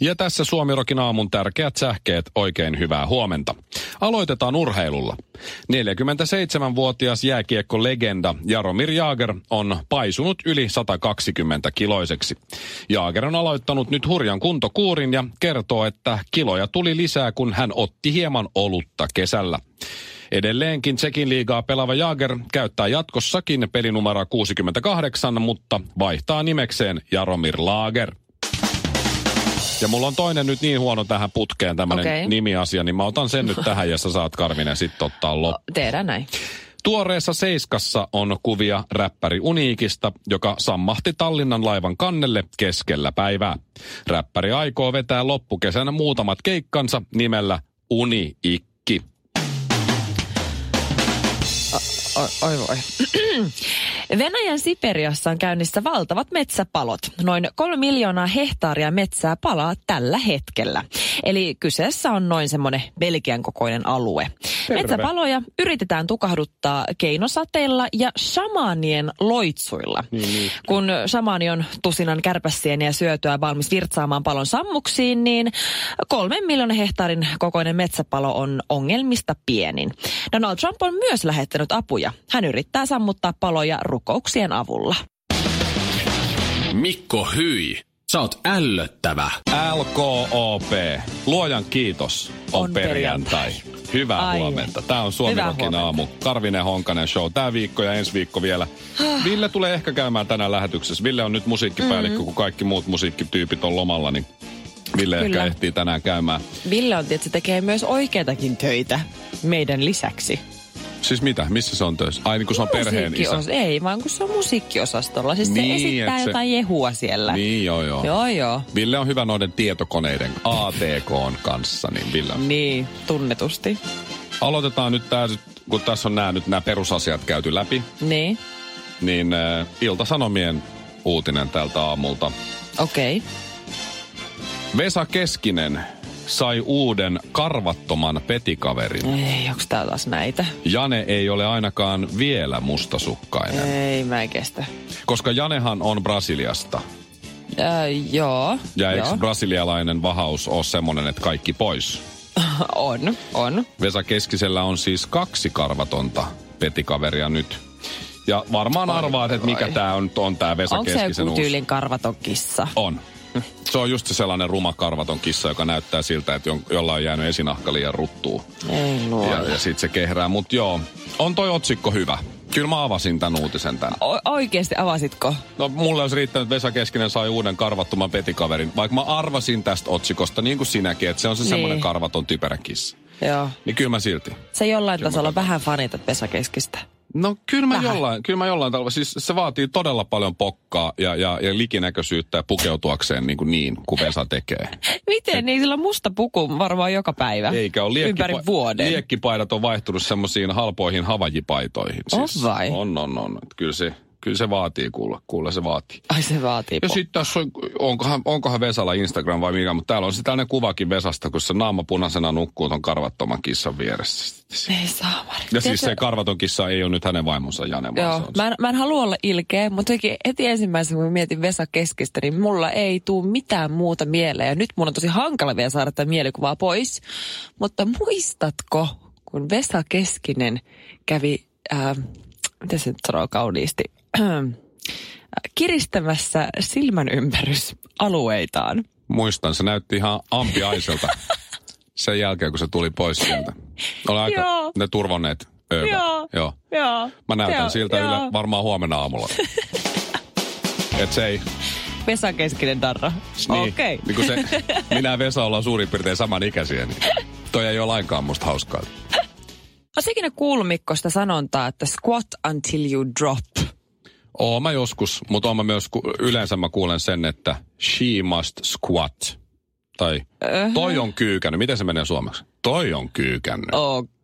Ja tässä Suomirokin aamun tärkeät sähkeet, oikein hyvää huomenta. Aloitetaan urheilulla. 47-vuotias jääkiekko-legenda Jaromir Jaager on paisunut yli 120 kiloiseksi. Jaager on aloittanut nyt hurjan kuntokuurin ja kertoo, että kiloja tuli lisää, kun hän otti hieman olutta kesällä. Edelleenkin Tsekin liigaa pelaava Jaager käyttää jatkossakin pelinumero 68, mutta vaihtaa nimekseen Jaromir Lager. Ja mulla on toinen nyt niin huono tähän putkeen tämmönen Okei. nimiasia, niin mä otan sen nyt tähän ja sä saat Karvinen sitten ottaa loppuun. Tehdään näin. Tuoreessa Seiskassa on kuvia räppäri Uniikista, joka sammahti Tallinnan laivan kannelle keskellä päivää. Räppäri aikoo vetää loppukesänä muutamat keikkansa nimellä Uni-Ikki. Oi voi. Venäjän Siperiassa on käynnissä valtavat metsäpalot. Noin kolme miljoonaa hehtaaria metsää palaa tällä hetkellä. Eli kyseessä on noin semmoinen Belgian kokoinen alue. Terve. Metsäpaloja yritetään tukahduttaa keinosateilla ja shamanien loitsuilla. Niin, Kun shamani on tusinan kärpäsieniä syötyä valmis virtsaamaan palon sammuksiin, niin kolmen miljoonan hehtaarin kokoinen metsäpalo on ongelmista pienin. Donald Trump on myös lähettänyt apuja. Hän yrittää sammuttaa paloja rukouksien avulla. Mikko Hyi, sä oot ällöttävä. LKOP. Luojan kiitos on, On perjantai. perjantai. Hyvää Ai. huomenta. Tämä on Suomi Hyvää Rockin huomenta. aamu. Karvinen Honkanen show. Tämä viikko ja ensi viikko vielä. Ville tulee ehkä käymään tänään lähetyksessä. Ville on nyt musiikkipäällikkö, mm-hmm. kun kaikki muut musiikkityypit on lomalla, niin Ville Kyllä. ehkä ehtii tänään käymään. Ville on tietysti tekee myös oikeitakin töitä meidän lisäksi. Siis mitä? Missä se on töissä? Ai niin kun se on perheen isä. Ei, vaan kun se on musiikkiosastolla. Siis Niin, se esittää se- jotain jehua siellä. Niin joo joo. Joo, joo. Ville on hyvä noiden tietokoneiden ATK kanssa, niin Ville Niin, tunnetusti. Aloitetaan nyt tää, kun tässä on nämä nyt nämä perusasiat käyty läpi, Niin, niin äh, Ilta-Sanomien uutinen tältä aamulta. okei. Okay. Vesa Keskinen sai uuden karvattoman petikaverin. Ei, onks tää taas näitä? Jane ei ole ainakaan vielä mustasukkainen, Ei, mä en kestä. koska Janehan on Brasiliasta. Äh, joo. Ja eikö joo. brasilialainen vahaus ole semmoinen, että kaikki pois? on, on. Vesa Keskisellä on siis kaksi karvatonta petikaveria nyt. Ja varmaan arvaat, että mikä tämä on, on tämä Vesa Onko se Keskisen joku uusi. tyylin karvaton kissa? On. Se on just se sellainen ruma karvaton kissa, joka näyttää siltä, että jon- jollain on jäänyt esinahka liian ruttuu. Ei luo. Ja, ja sit se kehrää. Mutta joo, on toi otsikko hyvä. Kyllä mä avasin tämän uutisen tän. O- oikeesti avasitko? No mulle olisi riittänyt, että Vesa Keskinen sai uuden karvattoman petikaverin. Vaikka mä arvasin tästä otsikosta, niin kuin sinäkin, että se on se Niin. semmoinen karvaton typerä kissa. Joo. Niin kyllä mä silti. Se jollain Kyllä tasolla vähän fanitat Vesa Keskistä. No kyllä mä, Vähän. jollain, kyllä mä jollain tavalla, siis se vaatii todella paljon pokkaa ja, ja, ja likinäköisyyttä pukeutuakseen niin kuin niin, kuin Vesa tekee. Miten? Niin sillä on musta puku varmaan joka päivä. Eikä ole Ympäri vuoden. Liekkipaidat on vaihtunut semmoisiin halpoihin havajipaitoihin. On vai? On, on, on. Et Kyllä se, kyllä se vaatii kuulla, kuulla se vaatii. Ai se vaatii Ja sitten tässä on, onkohan, onkohan Vesalla Instagram vai mikä, mutta täällä on tällainen kuvakin Vesasta, kun se naama punaisena nukkuu ton karvattoman kissan vieressä. Ei saa Ja siis se karvaton kissa ei ole nyt hänen vaimonsa Jane, Joo, mä en, mä en halua olla ilkeä, mutta heti ensimmäisenä, kun mietin Vesa Keskistä, niin mulla ei tuu mitään muuta mieleen. Ja nyt mun on tosi hankala vielä saada tätä mielikuvaa pois. Mutta muistatko, kun Vesa Keskinen kävi, ää, miten se nyt sanoo kauniisti, kiristämässä silmän ympärysalueitaan. Muistan, se näytti ihan ampiaiselta sen jälkeen, kun se tuli pois sieltä. Oli aika Joo. ne turvoneet öötä. Joo. Joo. Joo. Mä näytän Joo, siltä joo. yle, varmaan huomenna aamulla. Et se ei, Vesa Keskinen darra. niin, Okei. niin kuin se, minä ja Vesa ollaan suurin piirtein samanikäisiä, niin toi ei ole lainkaan musta hauskaa. Oletko ikinä kuullut Mikko sitä sanontaa, että squat until you drop? Oon mä joskus, mutta oon mä myös, yleensä mä kuulen sen, että she must squat Tai toi on kyykännyt. Miten se menee suomeksi? Toi on kyykännyt. Okei,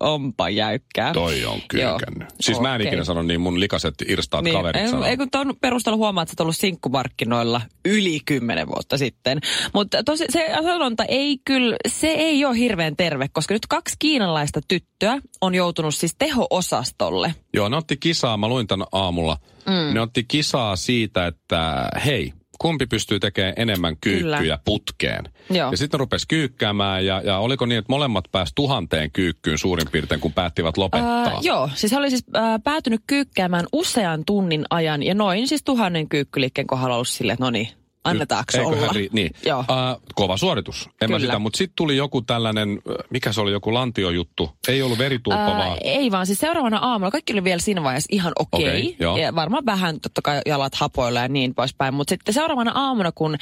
onpa jäykkää. Toi on kyykännyt. Siis mä en okei. ikinä sano niin, mun likaset irstaat Niin, kaverit ei, sanoo. ei kun tuon perusteella huomaa, että sä oot ollut sinkkumarkkinoilla yli kymmenen vuotta sitten. Mutta tosi, se sanonta ei kyllä, se ei ole hirveän terve, koska nyt kaksi kiinalaista tyttöä on joutunut siis teho-osastolle. Joo, ne otti kisaa, mä luin tän aamulla. Mm. Ne otti kisaa siitä, että hei, kumpi pystyy tekemään enemmän kyykkyjä Kyllä. putkeen. Joo. Ja sitten rupesi kyykkäämään ja, ja oliko niin, että molemmat pääsi tuhanteen kyykkyyn suurin piirtein, kun päättivät lopettaa. Ää, joo, siis he oli siis ää, päätynyt kyykkäämään usean tunnin ajan ja noin siis tuhannen kyykkyliikkeen kohdalla ollut silleen, että no niin, annetaanko Eiköhän olla? ri- niin. Joo. Uh, kova suoritus. En mä Kyllä. sitä, mutta sitten tuli joku tällainen, mikä se oli, joku lantiojuttu. Ei ollut veritulppa, Ää, vaan... ei vaan, siis seuraavana aamulla kaikki oli vielä siinä vaiheessa ihan okei. Okei, joo. ja varmaan vähän totta kai jalat hapoilla ja niin poispäin. Mutta sitten seuraavana aamuna, kun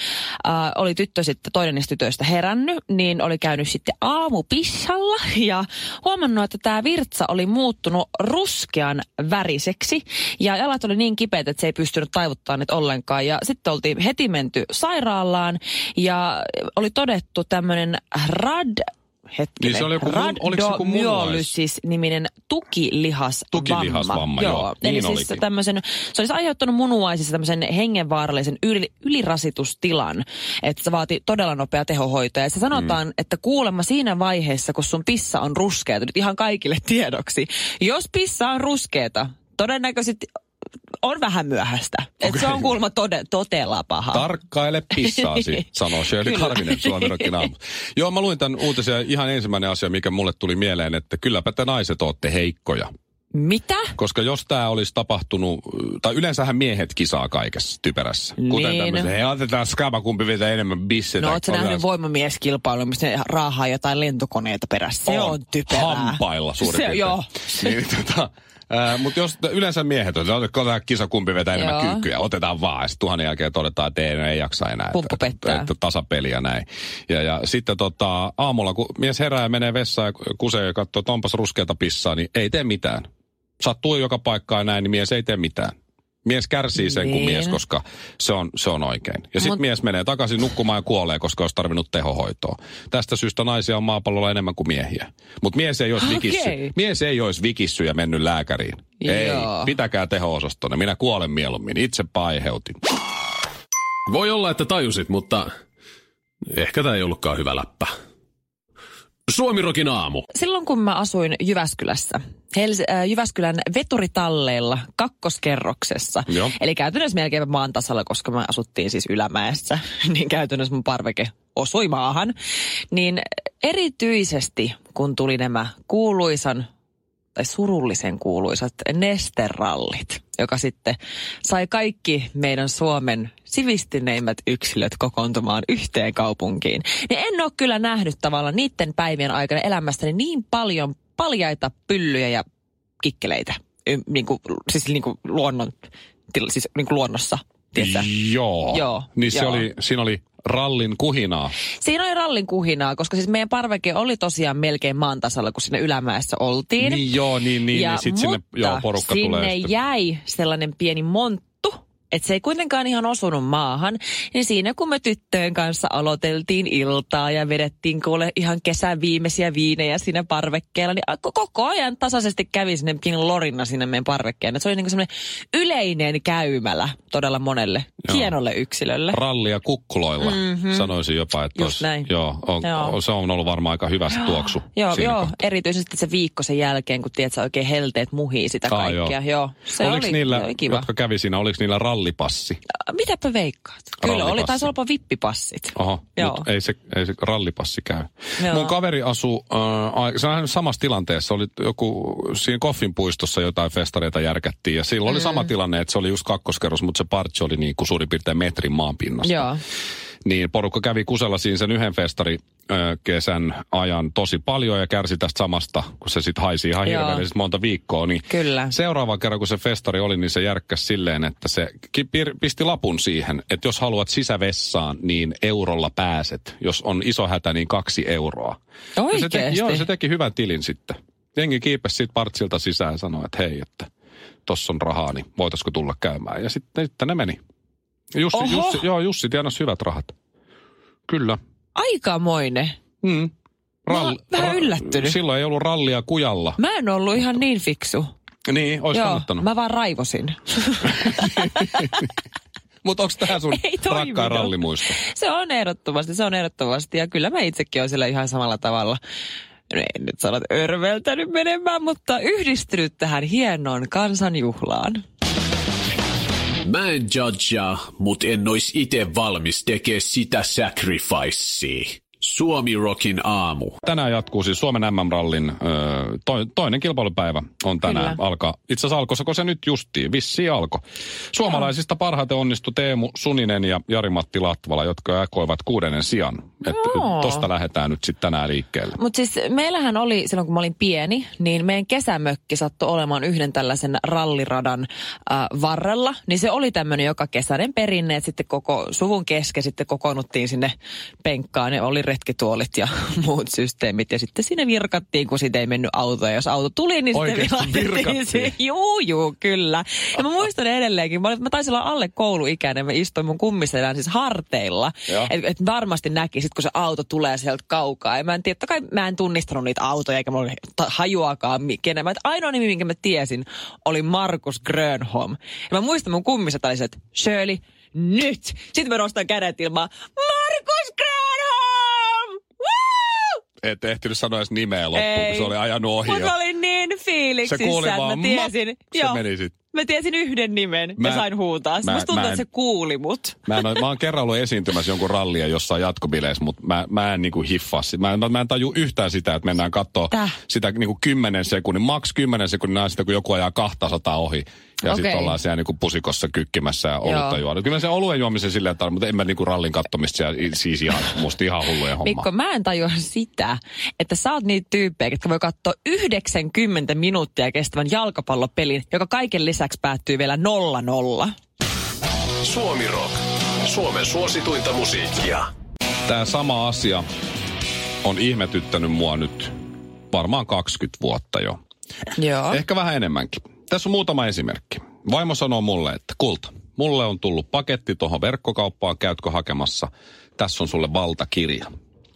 ää, oli tyttö sitten toinen niistä tytöistä herännyt, niin oli käynyt sitten aamupissalla ja huomannut, että tämä virtsa oli muuttunut ruskean väriseksi. Ja jalat oli niin kipeät, että se ei pystynyt taivuttaa niitä ollenkaan. Ja sitten oltiin heti menty sairaalaan ja oli todettu tämmöinen rad hetkinen. Niin se oli joku mul- oliko se joku munuais- Radomyolysis-niminen tukilihasvamma. Tukilihasvamma, joo. Eli Niin siis olikin. tämmöisen, se olisi aiheuttanut munuaisissa tämmöisen hengenvaarallisen yli, ylirasitustilan, että se vaati todella nopea tehohoito. Ja se sanotaan, mm. että kuulemma siinä vaiheessa, kun sun pissa on ruskeata, nyt ihan kaikille tiedoksi, jos pissa on ruskeata, todennäköisesti on vähän myöhäistä. Okay. Et se on kuulemma tode, todella paha. Tarkkaile pissaasi, sanoo Shirley. Karvinen Suomirokin aamu. Joo, mä luin tämän uutisen ihan ensimmäinen asia, mikä mulle tuli mieleen, että kylläpä te naiset ootte heikkoja. Mitä? Koska jos tämä olisi tapahtunut, tai yleensähän miehet kisaa kaikessa typerässä. Kuten Niin. tämmöisen, hei otetaan skaba, kumpi vetää enemmän bissetä. No ootko nähnyt voimamieskilpailun, missä ne raahaa jotain lentokoneita perässä? Se on, typerää. Hampailla suurin Se, piirtein. joo. Niin, tota, mutta jos yleensä miehet on, otetaan kisa kumpi vetää enemmän Joo. kyykkyjä, otetaan vaan. Sitten tuhannen jälkeen todetaan, että ei, no ei jaksa enää. Pumppu että, pettää. Että tasapeli ja näin. Ja, ja sitten tota, aamulla, kun mies herää ja menee vessaan ja kusee ja katsoo, että onpas ruskeata pissaa, niin ei tee mitään. Sattuu joka paikkaan näin, niin mies ei tee mitään. Mies kärsii sen kuin Niin. mies, koska se on, se on oikein. Ja sitten Mut- mies menee takaisin nukkumaan ja kuolee, koska olisi tarvinnut tehohoitoa. Tästä syystä naisia on maapallolla enemmän kuin miehiä. Mutta mies ei olisi Okei. vikissy. Mies ei olisi vikissy ja mennyt lääkäriin. Ei, Joo. pitäkää teho-osastone. Minä kuolen mieluummin. Itse aiheutin. Voi olla, että tajusit, mutta ehkä tämä ei ollutkaan hyvä läppä. Suomirokin aamu. Silloin kun mä asuin Jyväskylässä, Hels- äh, Jyväskylän veturitalleilla kakkoskerroksessa, Joo. eli käytännössä melkein maan tasalla, koska me asuttiin siis ylämäessä, niin käytännössä mun parveke osui maahan, niin erityisesti kun tuli nämä kuuluisan tai surullisen kuuluisat nesterallit, joka sitten sai kaikki meidän Suomen sivistyneimmät yksilöt kokoontumaan yhteen kaupunkiin. Niin en ole kyllä nähnyt tavallaan niiden päivien aikana elämästäni niin paljon paljaita pyllyjä ja kikkeleitä. Y- niin kuin, siis niin kuin luonnon, til- siis niin kuin luonnossa. Tiedätkö? Joo. Joo, Niin se joo. oli, siinä oli rallin kuhinaa. Siinä oli rallin kuhinaa, koska siis meidän parveke oli tosiaan melkein maan tasalla, kun sinne ylämäessä oltiin. Niin joo, niin, niin, ja, niin sit sinne joo, porukka sinne tulee. sitten. jäi sellainen pieni monttu, että se ei kuitenkaan ihan osunut maahan. Niin siinä kun me tyttöjen kanssa aloiteltiin iltaa ja vedettiin kuule ihan kesän viimeisiä viinejä siinä parvekkeella, niin ko- koko ajan tasaisesti kävi sinne pieni lorinna sinne meidän parvekkeen. Et se oli niin semmoinen yleinen käymälä todella monelle Joo. hienolle yksilölle. Rallia kukkuloilla, mm-hmm. sanoisin jopa. Että olisi-. Joo, on, Joo. se on ollut varmaan aika hyvä se tuoksu. Joo, joo erityisesti se viikko sen jälkeen, kun tiedät, sä oikein helteet muhii sitä kaikkea. joo. joo. Se oliko oli, niillä, oli kiva. jotka kävi siinä, oliko niillä rallipassi? Mitäpä veikkaat? Kyllä, oli Rallipassi. taisi olla vippipassit. Oho, Joo. ei se, ei se rallipassi käy. Joo. Mun kaveri asuu, äh, se on samassa tilanteessa, oli joku, siinä Koffin puistossa jotain festareita järkättiin ja silloin mm. oli sama tilanne, että se oli just kakkoskerros, mutta se partsi oli niin kuin suurin piirtein metrin maanpinnasta. Joo. Niin porukka kävi kusella siinä sen yhden festari kesän ajan tosi paljon ja kärsi tästä samasta, kun se sitten haisi ihan hirveellisesti monta viikkoa. Niin Kyllä. Seuraava kerran, kun se festari oli, niin se järkkäsi silleen, että se pisti lapun siihen, että jos haluat sisävessaan, niin eurolla pääset. Jos on iso hätä, niin kaksi euroa. Ja se teki, joo, se teki hyvän tilin sitten. Jengi kiipesi siitä partsilta sisään ja sanoi, että hei, että tossa on rahaa, niin voitaisiko tulla käymään. Ja sitten, sitten ne meni. Jussi, Oho! Jussi, joo, Jussi tienasi hyvät rahat. Kyllä. Aikamoinen. Mm. Mä oon vähän yllättynyt. Silloin ei ollut rallia kujalla. Mä en ollut ihan niin fiksu. Niin, olisi Joo, kannattanut. mä vaan raivosin. Mutta onko tämä sun Ei rakkaan rallimuisto? Se on ehdottomasti, se on ehdottomasti. Ja kyllä mä itsekin olen siellä ihan samalla tavalla. No En nyt sano, että örveltänyt menemään, mutta yhdistynyt tähän hienoon kansanjuhlaan. Mä en judgea, mut en ois ite valmis tekee sitä sacrificea. Suomi Rockin aamu. Tänään jatkuu siis Suomen MM-rallin to, toinen kilpailupäivä on tänään. Kyllä. Alkaa. Itse asiassa alkoiko se nyt justiin? Vissiin alkoi. Suomalaisista parhaiten onnistui Teemu Suninen ja Jari-Matti Latvala, jotka jakoivat kuudennen sijan. Että Joo. tosta lähdetään nyt sitten tänään liikkeelle. Mutta siis meillähän oli, silloin kun mä olin pieni, niin meidän kesämökki sattui olemaan yhden tällaisen ralliradan äh, varrella. Niin se oli tämmöinen joka kesäinen perinne, että sitten koko suvun kesken sitten kokoonnuttiin sinne penkkaan. Ne oli retkituolit ja muut systeemit. Ja sitten sinne virkattiin, kun siitä ei mennyt autoa. Ja jos auto tuli, niin Oikeesti sitten virkattiin? se. Juu, juu, kyllä. Ja mä muistan edelleenkin, mä, olin, mä taisin olla alle kouluikäinen, mä istuin mun kummiselään siis harteilla. Että et varmasti näki sit, kun se auto tulee sieltä kaukaa. Ja mä en tiedä, kai mä en tunnistanut niitä autoja, eikä mulla hajuakaan kenen. Mä, et ainoa nimi, minkä mä tiesin, oli Markus Grönholm. Ja mä muistan mun kummiset oli se, että Shirley, nyt! Sitten mä nostan kädet ilmaan, Markus Grönholm! Et ehtinyt sanoa edes nimeä loppuun, kun se oli ajanut ohi Mut jo. mä olin niin fiiliksissä, Se kuuli että vaan, mä tiesin. "Ma", se meni sit. Mä tiesin yhden nimen Mä- ja sain huutaa. mä- Musta tuntuu, mä että se kuuli mut. Mä, en, mä oon kerran ollut esiintymässä jonkun rallia jossain jatkobileissä, mutta mä, mä en niinku hiffaa. Mä, en- mä en taju yhtään sitä, että mennään katsoa Täh? sitä niinku 10 sekunnin, maks 10 sekunnin sitä, kun joku ajaa 200 ohi. Ja okay. sitten ollaan siellä niinku pusikossa kykkimässä ja olutta juoda. Kyllä sen oluen juomisen silleen tarvitsen, mutta en mä niinku rallin kattomista siellä, siis ihan, musta ihan hulluja homma. Mikko, mä en tajua sitä, että sä oot niitä tyyppejä, jotka voi katsoa 90 minuuttia kestävän jalkapallopelin, joka kaiken lisäksi päättyy vielä 0-0. Suomi Rock. Suomen suosituinta musiikkia. Tämä sama asia on ihmetyttänyt mua nyt varmaan 20 vuotta jo. Joo. Ehkä vähän enemmänkin. Tässä on muutama esimerkki. Vaimo sanoo mulle, että kulta, mulle on tullut paketti tuohon verkkokauppaan, käytkö hakemassa? Tässä on sulle valtakirja. Ja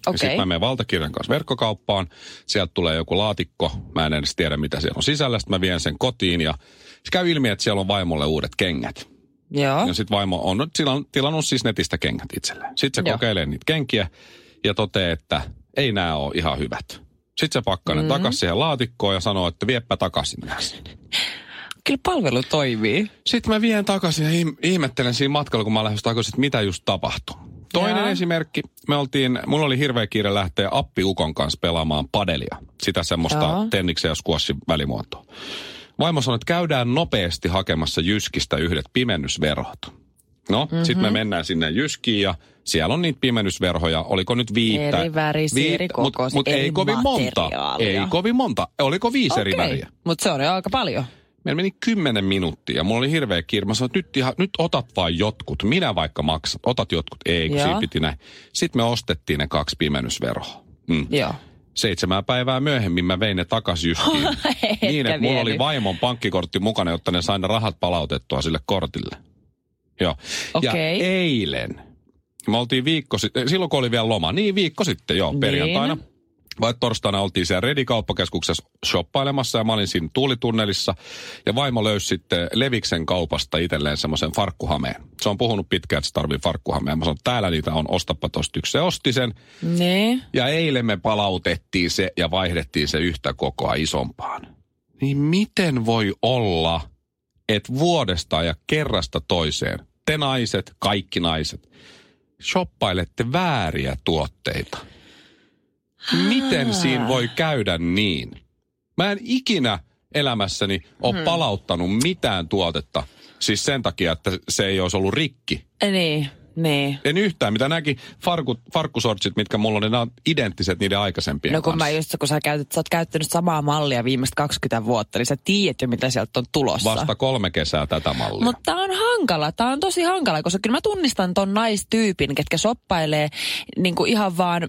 Okei. sitten mä menen valtakirjan kanssa verkkokauppaan, sieltä tulee joku laatikko, mä en edes tiedä mitä siellä on sisällä, sitten mä vien sen kotiin ja se käy ilmi, että siellä on vaimolle uudet kengät. Joo. Ja sitten vaimo on tilannut siis netistä kengät itselleen. Sitten se Joo. kokeilee niitä kenkiä ja toteaa, että ei nämä ole ihan hyvät. Sitten se pakkaa ne takaisin siihen laatikkoon ja sanoo, että viepä takaisin. Kyllä palvelu toimii. Sitten mä vien takaisin ja ihm- ihmettelen siinä matkalla, kun mä lähdin takaisin, että mitä just tapahtui. Toinen Jaa. esimerkki, me oltiin, mulla oli hirveä kiire lähteä appiukon kanssa pelaamaan padelia. Sitä semmoista Jaa. tenniksen ja squashin välimuotoa. Vaimo sanoi, että käydään nopeasti hakemassa Jyskistä yhdet pimennysverhot. No, mm-hmm. sitten me mennään sinne Jyskiin ja siellä on niitä pimennysverhoja. Oliko nyt viittä? Eri värisiä, eri Mut, kokoisia, mut ei kovin monta. Ei kovin monta. Oliko viisi eri väriä? Mutta se on jo aika paljon. Meillä meni kymmenen minuuttia ja mulla oli hirveä kiire. Mä sanoin, että nyt, ihan, nyt otat vain jotkut. Minä vaikka maksat. Otat jotkut. Ei, kun siinä piti näin. Sitten me ostettiin ne kaksi pimennysveroa. Mm. Joo. Seitsemän päivää myöhemmin mä vein ne takaisin Jyskiin. niin, että mulla oli vaimon pankkikortti mukana, jotta ne sain ne rahat palautettua sille kortille. Joo. Ja Okei. eilen, me oltiin viikko sitten, silloin kun oli vielä loma, niin viikko sitten, joo, Niin. Vai torstaina oltiin siellä Redi-kauppakeskuksessa shoppailemassa ja mä olin siinä tuulitunnelissa. Ja vaimo löysi sitten Leviksen kaupasta itselleen semmoisen farkkuhameen. Se on puhunut pitkään, että se tarvii farkkuhameen. Mä sanoin, täällä niitä on, ostappa tosta yksi. Se osti sen. Niin. Ja eilen me palautettiin se ja vaihdettiin se yhtä kokoa isompaan. Niin miten voi olla, että vuodesta ja kerrasta toiseen, te naiset, kaikki naiset, shoppailette vääriä tuotteita? Miten siinä voi käydä niin? Mä en ikinä elämässäni ole hmm. palauttanut mitään tuotetta, siis sen takia, että se ei olisi ollut rikki. Niin. Niin. En yhtään, mitä näki farkut, farkkusortsit, mitkä mulla on, niin nämä on identtiset niiden aikaisempien No kun kanssa. mä just, kun sä, käytät, sä oot käyttänyt samaa mallia viimeistä 20 vuotta, niin sä tiedät jo, mitä sieltä on tulossa. Vasta kolme kesää tätä mallia. Mutta tää on hankala, tää on tosi hankala, koska kyllä mä tunnistan ton naistyypin, ketkä soppailee niin kuin ihan vaan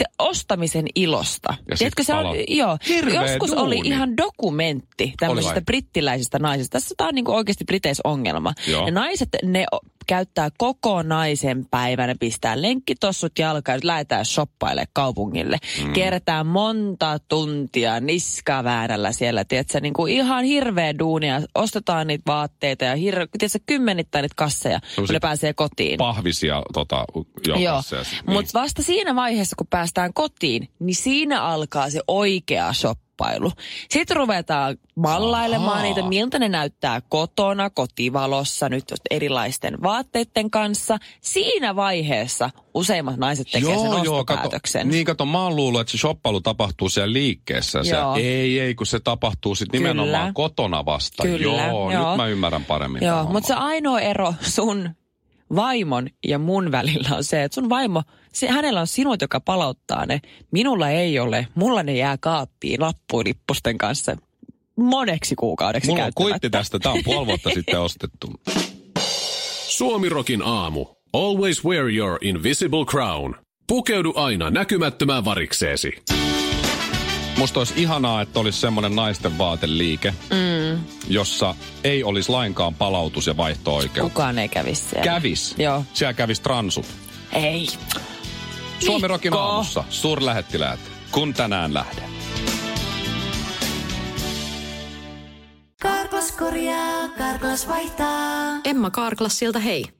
te, ostamisen ilosta. Ja Tiedätkö, se on, joo, Hirveä joskus duuni. oli ihan dokumentti tämmöisistä brittiläisistä naisista. Tässä tää on niin kuin oikeasti Briteissä ongelma. Joo. Ne naiset, ne käyttää kokonaisen päivän ja pistää lenkkitossut jalkaan, nyt lähdetään shoppaille kaupungille. Mm. Kierretään monta tuntia niskaväärällä siellä, tiedätkö, niin kuin ihan hirveä duunia. Ostetaan niitä vaatteita ja hir- tiedätkö, kymmenittäin niitä kasseja, kun ne pääsee kotiin. Pahvisia tota, jo, Joo, sit, mutta vasta siinä vaiheessa, kun päästään kotiin, niin siinä alkaa se oikea shoppailu. Sitten ruvetaan mallailemaan Ahaa. niitä, miltä ne näyttää kotona, kotivalossa, nyt erilaisten vaatteiden kanssa. Siinä vaiheessa useimmat naiset tekee sen kato, ostopäätöksen. niin kato, mä oon luullut, että se shoppailu tapahtuu siellä liikkeessä. Se, Joo. ei, ei, kun se tapahtuu sitten nimenomaan kotona vasta. Kyllä, joo, joo. nyt mä ymmärrän paremmin. Joo, mutta se ainoa ero sun vaimon ja mun välillä on se, että sun vaimo, se, hänellä on sinut, joka palauttaa ne. Minulla ei ole. Mulla ne jää kaappiin lappuilippusten kanssa moneksi kuukaudeksi Mulla on kuitti tästä, tämä on puoli vuotta sitten ostettu. Suomirokin aamu. Always wear your invisible crown. Pukeudu aina näkymättömään varikseesi. Musta olisi ihanaa, että olisi semmoinen naisten vaateliike, mm. jossa ei olisi lainkaan palautus- ja vaihto-oikeutta. Kukaan ei kävisi siellä. Kävis. Joo. Siellä kävis transut. Ei. Suomi Rokin aamussa, suurlähettiläät, kun tänään lähden. Karklas korjaa, Karklas vaihtaa. Emma Karklassilta hei.